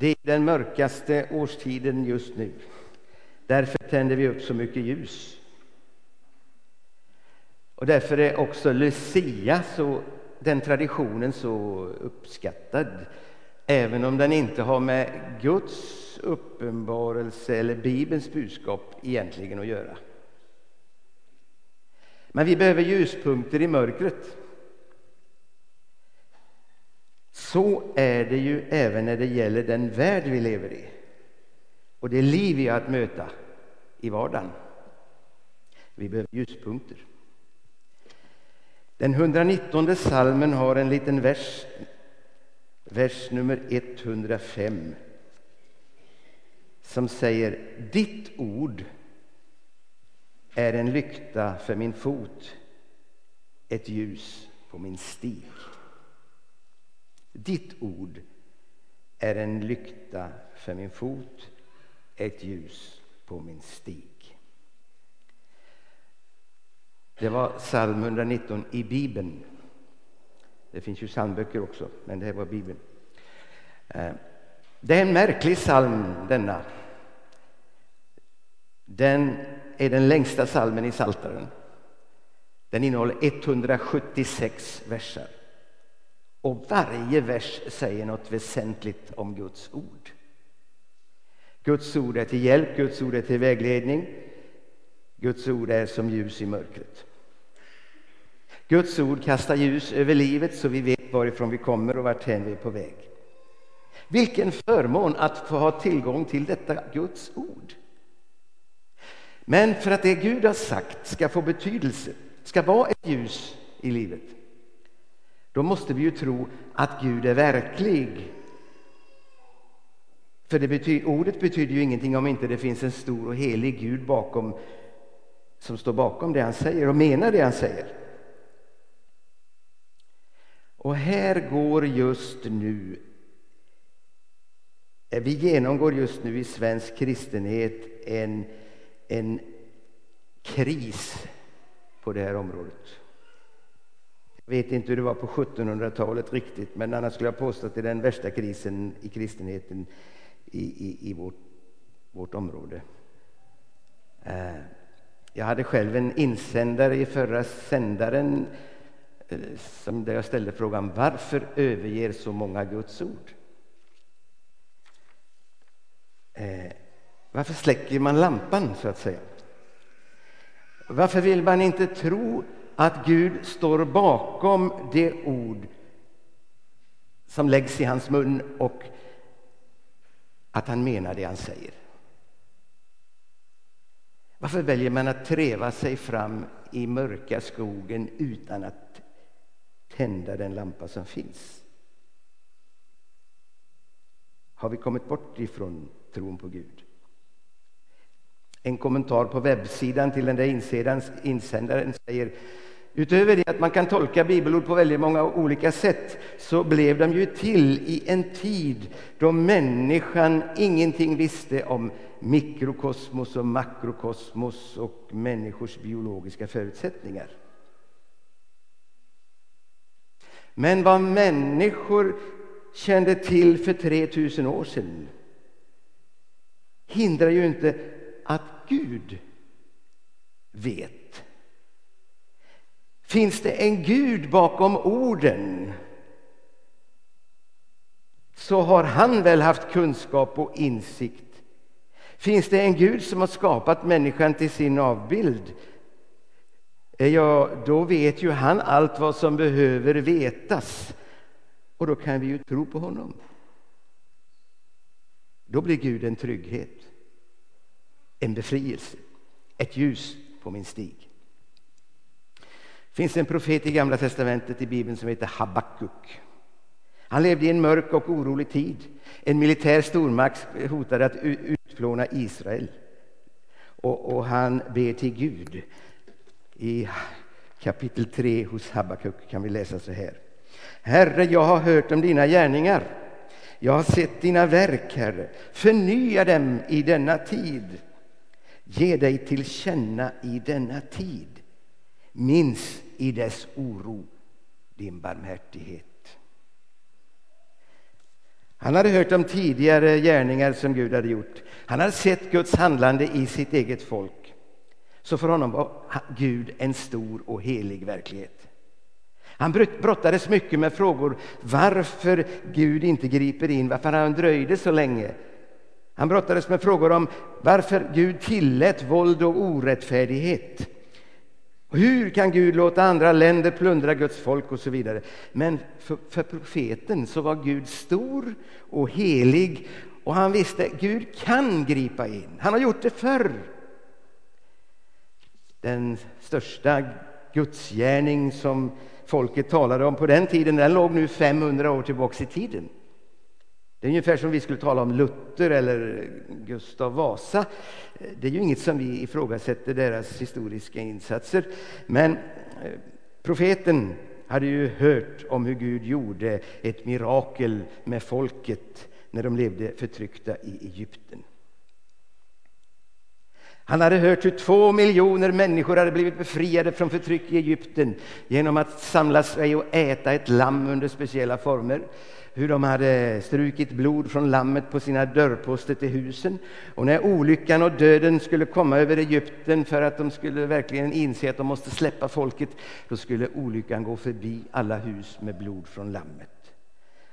Det är den mörkaste årstiden just nu. Därför tänder vi upp så mycket ljus. Och därför är också Lucia, så, den traditionen, så uppskattad. Även om den inte har med Guds uppenbarelse eller Bibelns budskap egentligen att göra. Men vi behöver ljuspunkter i mörkret. Så är det ju även när det gäller den värld vi lever i och det liv vi har att möta i vardagen. Vi behöver ljuspunkter. Den 119 salmen har en liten vers, vers nummer 105 som säger Ditt ord är en lykta för min fot, ett ljus på min stig. Ditt ord är en lykta för min fot, ett ljus på min stig. Det var psalm 119 i Bibeln. Det finns ju psalmböcker också, men det här var Bibeln. Eh, det är en märklig psalm, denna. Den är den längsta psalmen i Psaltaren. Den innehåller 176 verser. Och varje vers säger något väsentligt om Guds ord. Guds ord är till hjälp, Guds ord är till vägledning. Guds ord är som ljus i mörkret. Guds ord kastar ljus över livet så vi vet varifrån vi kommer och vart vi är på väg. Vilken förmån att få ha tillgång till detta Guds ord. Men för att det Gud har sagt ska få betydelse, ska vara ett ljus i livet, då måste vi ju tro att Gud är verklig. För det betyder, ordet betyder ju ingenting om inte det finns en stor och helig Gud bakom som står bakom det han säger och menar det han säger. Och här går just nu eh, vi genomgår just nu i svensk kristenhet en, en kris på det här området. Jag vet inte hur det var på 1700-talet riktigt, men annars skulle jag påstå att det är den värsta krisen i kristenheten i, i, i vårt, vårt område. Eh, jag hade själv en insändare i förra sändaren eh, som där jag ställde frågan varför överger så många Guds ord? Eh, varför släcker man lampan, så att säga? Varför vill man inte tro att Gud står bakom det ord som läggs i hans mun och att han menar det han säger? Varför väljer man att treva sig fram i mörka skogen utan att tända den lampa som finns? Har vi kommit bort ifrån tron på Gud? En kommentar på webbsidan till den där insändaren säger Utöver det att man kan tolka bibelord på väldigt många olika sätt så blev de ju till i en tid då människan ingenting visste om mikrokosmos och makrokosmos och människors biologiska förutsättningar. Men vad människor kände till för 3000 år sedan hindrar ju inte att Gud vet. Finns det en Gud bakom orden så har han väl haft kunskap och insikt. Finns det en Gud som har skapat människan till sin avbild eh, ja, då vet ju han allt vad som behöver vetas. Och då kan vi ju tro på honom. Då blir Gud en trygghet en befrielse, ett ljus på min stig. Det finns en profet i Gamla testamentet i Bibeln som heter Habakuk. Han levde i en mörk och orolig tid. En militär stormakt hotade att utplåna Israel. Och, och, han ber till Gud. I kapitel 3 hos Habakuk kan vi läsa så här. Herre, jag har hört om dina gärningar. Jag har sett dina verk, Herre. Förnya dem i denna tid. Ge dig till känna i denna tid. Minns i dess oro din barmhärtighet. Han hade hört om tidigare gärningar som Gud hade gjort. Han hade sett Guds handlande i sitt eget folk. Så för honom var Gud en stor och helig verklighet. Han brottades mycket med frågor varför Gud inte griper in, varför han dröjde så länge. Han brottades med frågor om varför Gud tillät våld och orättfärdighet. Hur kan Gud låta andra länder plundra Guds folk och så vidare. Men för, för profeten så var Gud stor och helig och han visste att Gud kan gripa in. Han har gjort det förr. Den största gudsgärning som folket talade om på den tiden, den låg nu 500 år tillbaka i tiden. Det är ungefär som vi skulle tala om Luther eller Gustav Vasa. Det är ju inget som vi ifrågasätter deras historiska insatser. Men eh, profeten hade ju hört om hur Gud gjorde ett mirakel med folket när de levde förtryckta i Egypten. Han hade hört hur två miljoner människor hade blivit befriade från förtryck i Egypten genom att samla sig och äta ett lamm under speciella former hur de hade strukit blod från lammet på sina dörrposter till husen. Och när olyckan och döden skulle komma över Egypten för att de skulle verkligen inse att de måste släppa folket, då skulle olyckan gå förbi alla hus med blod från lammet.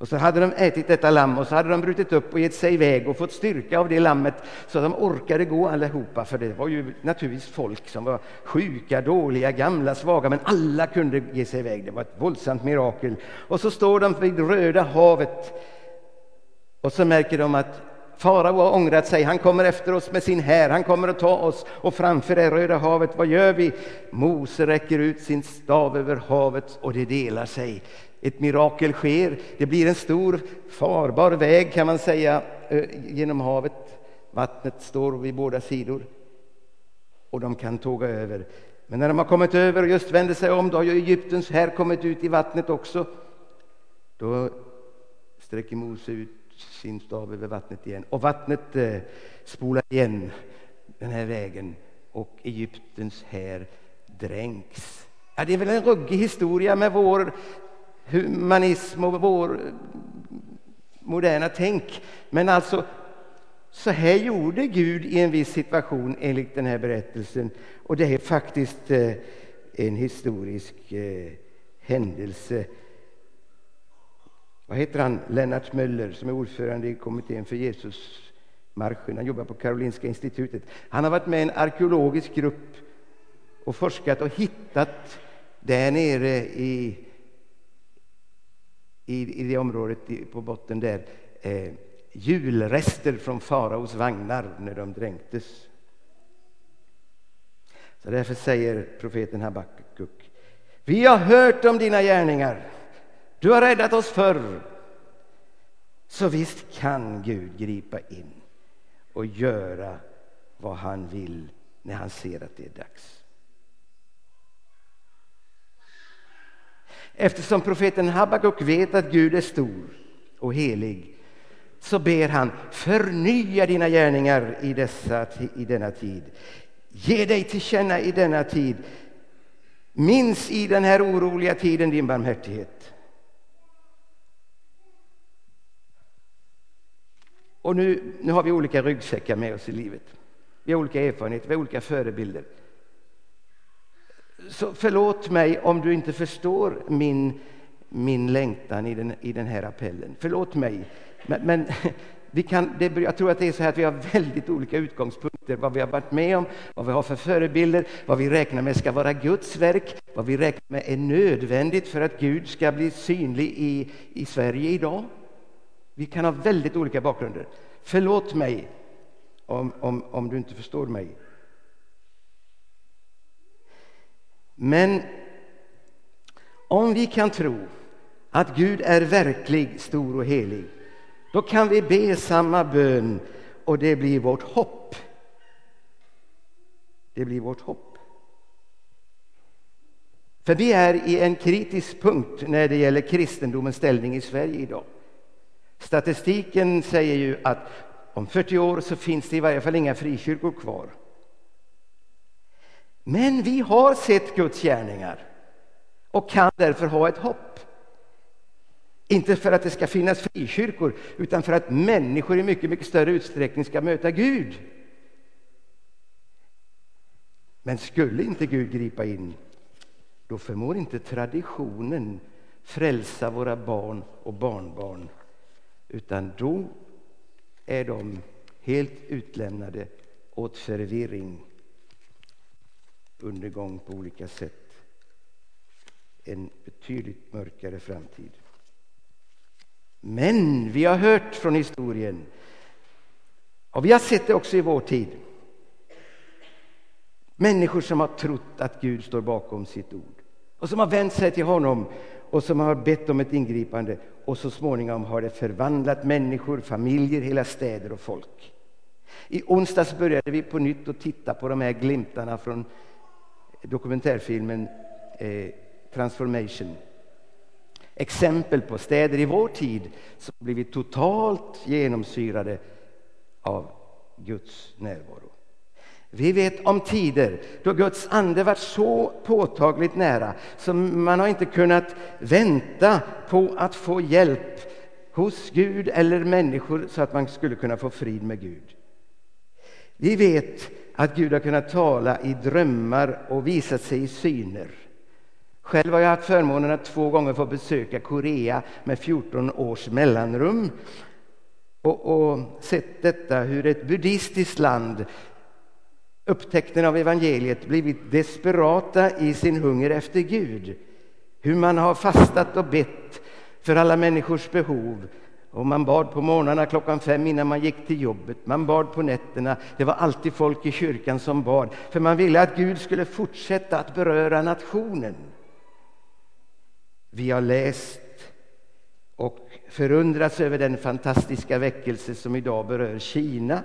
Och så hade de ätit detta lamm och så hade de brutit upp och gett sig iväg och fått styrka av det lammet så att de orkade gå allihopa. För det var ju naturligtvis folk som var sjuka, dåliga, gamla, svaga, men alla kunde ge sig iväg. Det var ett våldsamt mirakel. Och så står de vid Röda havet och så märker de att Farao har ångrat sig, han kommer efter oss med sin här, han kommer att ta oss och framför det Röda havet. Vad gör vi? Mose räcker ut sin stav över havet och det delar sig. Ett mirakel sker. Det blir en stor farbar väg kan man säga genom havet. Vattnet står vid båda sidor och de kan tåga över. Men när de har kommit över och just vänder sig om, då har ju Egyptens här kommit ut i vattnet också. Då sträcker Mose ut sin stav över vattnet igen och vattnet eh, spolar igen den här vägen och Egyptens här dränks. Ja, det är väl en ruggig historia med vår humanism och vår moderna tänk. Men alltså, så här gjorde Gud i en viss situation enligt den här berättelsen. Och det är faktiskt eh, en historisk eh, händelse. Vad heter han? Lennart Möller som är ordförande i kommittén för Jesusmarschen. Han jobbar på Karolinska institutet. Han har varit med i en arkeologisk grupp och forskat och hittat där nere i i, i det området på botten där eh, julrester från faraos vagnar när de dränktes. Så därför säger profeten Habakuk. Vi har hört om dina gärningar. Du har räddat oss förr. Så visst kan Gud gripa in och göra vad han vill när han ser att det är dags. Eftersom profeten Habakuk vet att Gud är stor och helig så ber han förnya dina gärningar i, dessa, i denna tid. Ge dig till känna i denna tid. Minns i den här oroliga tiden din barmhärtighet. Och nu, nu har vi olika ryggsäckar med oss i livet. Vi har olika erfarenheter, vi har olika förebilder. Så förlåt mig om du inte förstår min, min längtan i den, i den här appellen. Förlåt mig. Men, men vi kan, det, jag tror att det är så här att vi har väldigt olika utgångspunkter. Vad vi har varit med om, vad vi har för förebilder, vad vi räknar med ska vara Guds verk, vad vi räknar med är nödvändigt för att Gud ska bli synlig i, i Sverige idag. Vi kan ha väldigt olika bakgrunder. Förlåt mig om, om, om du inte förstår mig. Men om vi kan tro att Gud är verklig, stor och helig, då kan vi be samma bön och det blir vårt hopp. Det blir vårt hopp. För vi är i en kritisk punkt när det gäller kristendomens ställning i Sverige idag. Statistiken säger ju att om 40 år så finns det i varje fall inga frikyrkor kvar. Men vi har sett Guds gärningar och kan därför ha ett hopp. Inte för att det ska finnas frikyrkor, utan för att människor i mycket, mycket större utsträckning ska möta Gud. Men skulle inte Gud gripa in, då förmår inte traditionen frälsa våra barn och barnbarn, utan då är de helt utlämnade åt förvirring, undergång på olika sätt. En betydligt mörkare framtid. Men vi har hört från historien, och vi har sett det också i vår tid, människor som har trott att Gud står bakom sitt ord och som har vänt sig till honom och som har bett om ett ingripande och så småningom har det förvandlat människor, familjer, hela städer och folk. I onsdags började vi på nytt att titta på de här glimtarna från dokumentärfilmen eh, Transformation. Exempel på städer i vår tid som blivit totalt genomsyrade av Guds närvaro. Vi vet om tider då Guds ande varit så påtagligt nära som man har inte kunnat vänta på att få hjälp hos Gud eller människor så att man skulle kunna få frid med Gud. Vi vet att Gud har kunnat tala i drömmar och visat sig i syner. Själv har jag haft förmånen att två gånger få besöka Korea med 14 års mellanrum och, och sett detta hur ett buddhistiskt land upptäckten av evangeliet blivit desperata i sin hunger efter Gud. Hur man har fastat och bett för alla människors behov. Och man bad på morgnarna klockan fem innan man gick till jobbet. Man bad på nätterna. Det var alltid folk i kyrkan som bad. För man ville att Gud skulle fortsätta att beröra nationen. Vi har läst och förundrats över den fantastiska väckelse som idag berör Kina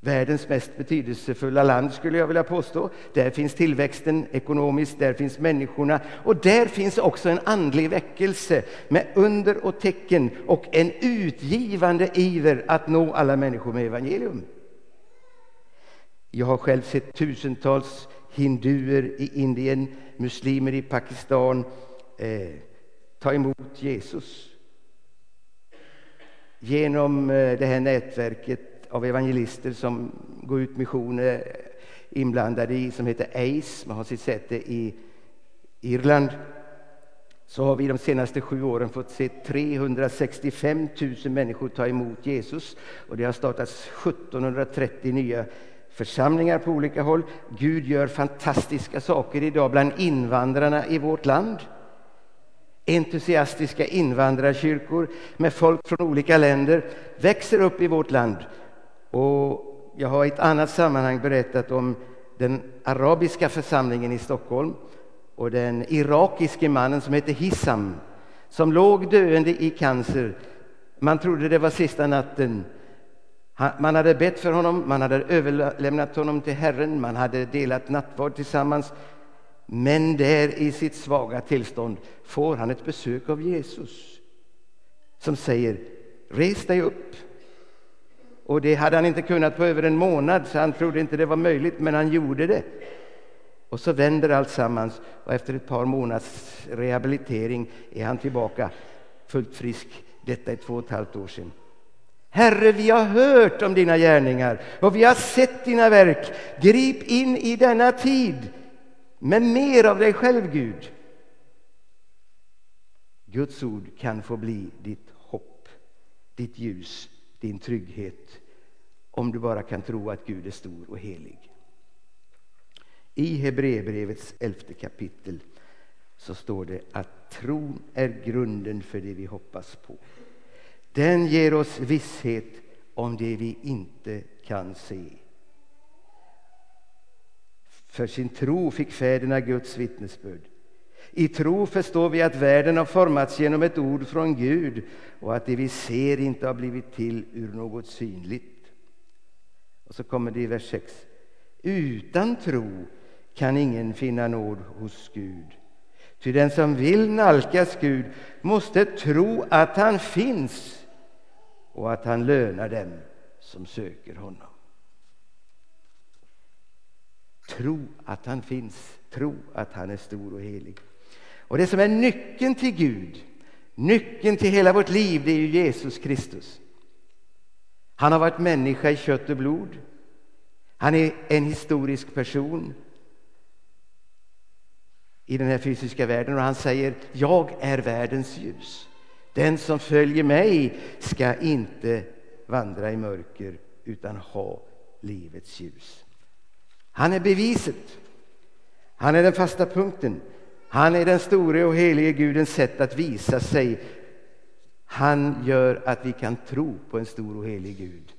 Världens mest betydelsefulla land skulle jag vilja påstå. Där finns tillväxten ekonomiskt, där finns människorna och där finns också en andlig väckelse med under och tecken och en utgivande iver att nå alla människor med evangelium. Jag har själv sett tusentals hinduer i Indien, muslimer i Pakistan eh, ta emot Jesus. Genom eh, det här nätverket av evangelister som går ut missioner inblandade i, som heter ACE, man har sitt säte i Irland så har vi de senaste sju åren fått se 365 000 människor ta emot Jesus. Och det har startats 1730 nya församlingar på olika håll. Gud gör fantastiska saker idag bland invandrarna i vårt land. Entusiastiska invandrarkyrkor med folk från olika länder växer upp i vårt land och jag har i ett annat sammanhang berättat om den arabiska församlingen i Stockholm och den irakiske mannen som hette Hissam som låg döende i cancer. Man trodde det var sista natten. Man hade bett för honom, man hade överlämnat honom till Herren, man hade delat nattvard tillsammans. Men där i sitt svaga tillstånd får han ett besök av Jesus som säger Res dig upp, och det hade han inte kunnat på över en månad, så han trodde inte det var möjligt, men han gjorde det. Och så vänder allt sammans och efter ett par månaders rehabilitering är han tillbaka fullt frisk. Detta är två och ett halvt år sedan. Herre, vi har hört om dina gärningar och vi har sett dina verk. Grip in i denna tid med mer av dig själv, Gud. Guds ord kan få bli ditt hopp, ditt ljus din trygghet om du bara kan tro att Gud är stor och helig. I Hebreerbrevets elfte kapitel så står det att tron är grunden för det vi hoppas på. Den ger oss visshet om det vi inte kan se. För sin tro fick fäderna Guds vittnesbörd. I tro förstår vi att världen har formats genom ett ord från Gud och att det vi ser inte har blivit till ur något synligt. Och så kommer det i vers 6. Utan tro kan ingen finna nåd hos Gud. Ty den som vill nalkas Gud måste tro att han finns och att han lönar dem som söker honom. Tro att han finns, tro att han är stor och helig. Och det som är nyckeln till Gud, Nyckeln till hela vårt liv det är ju Jesus Kristus. Han har varit människa i kött och blod. Han är en historisk person i den här fysiska världen och han säger jag är världens ljus. Den som följer mig ska inte vandra i mörker utan ha livets ljus. Han är beviset. Han är den fasta punkten. Han är den store och helige Gudens sätt att visa sig. Han gör att vi kan tro på en stor och helig Gud.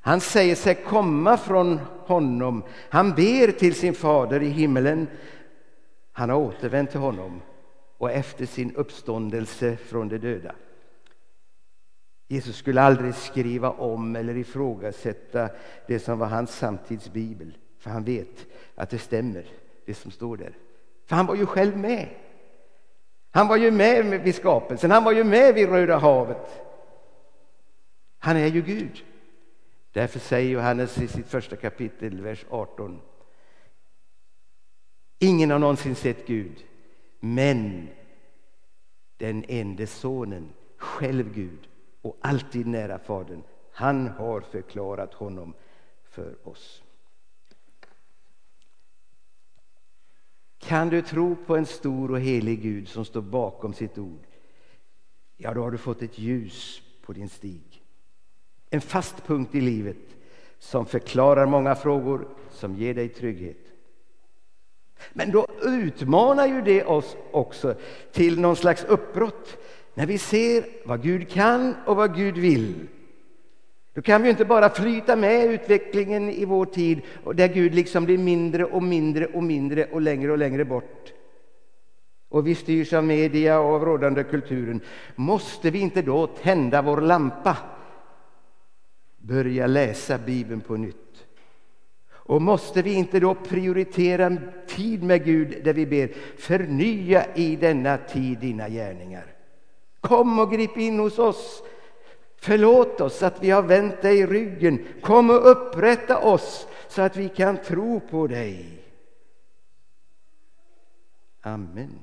Han säger sig komma från honom. Han ber till sin fader i himmelen. Han har återvänt till honom och efter sin uppståndelse från de döda. Jesus skulle aldrig skriva om eller ifrågasätta det som var hans samtids bibel, för han vet att det stämmer, det som står där. För han var ju själv med. Han var ju med vid skapelsen, han var ju med vid Röda havet. Han är ju Gud. Därför säger Johannes i sitt första kapitel, vers 18. Ingen har någonsin sett Gud, men den enda sonen, själv Gud och alltid nära Fadern, han har förklarat honom för oss. Kan du tro på en stor och helig Gud som står bakom sitt ord? Ja, då har du fått ett ljus på din stig. En fast punkt i livet som förklarar många frågor, som ger dig trygghet. Men då utmanar ju det oss också till någon slags uppbrott. När vi ser vad Gud kan och vad Gud vill då kan vi inte bara flyta med utvecklingen i vår tid där Gud liksom blir mindre och mindre och mindre och längre och längre bort. Och vi styrs av media och av rådande kulturen. Måste vi inte då tända vår lampa? Börja läsa Bibeln på nytt. Och måste vi inte då prioritera tid med Gud där vi ber förnya i denna tid dina gärningar? Kom och grip in hos oss Förlåt oss att vi har vänt dig ryggen. Kom och upprätta oss så att vi kan tro på dig. Amen.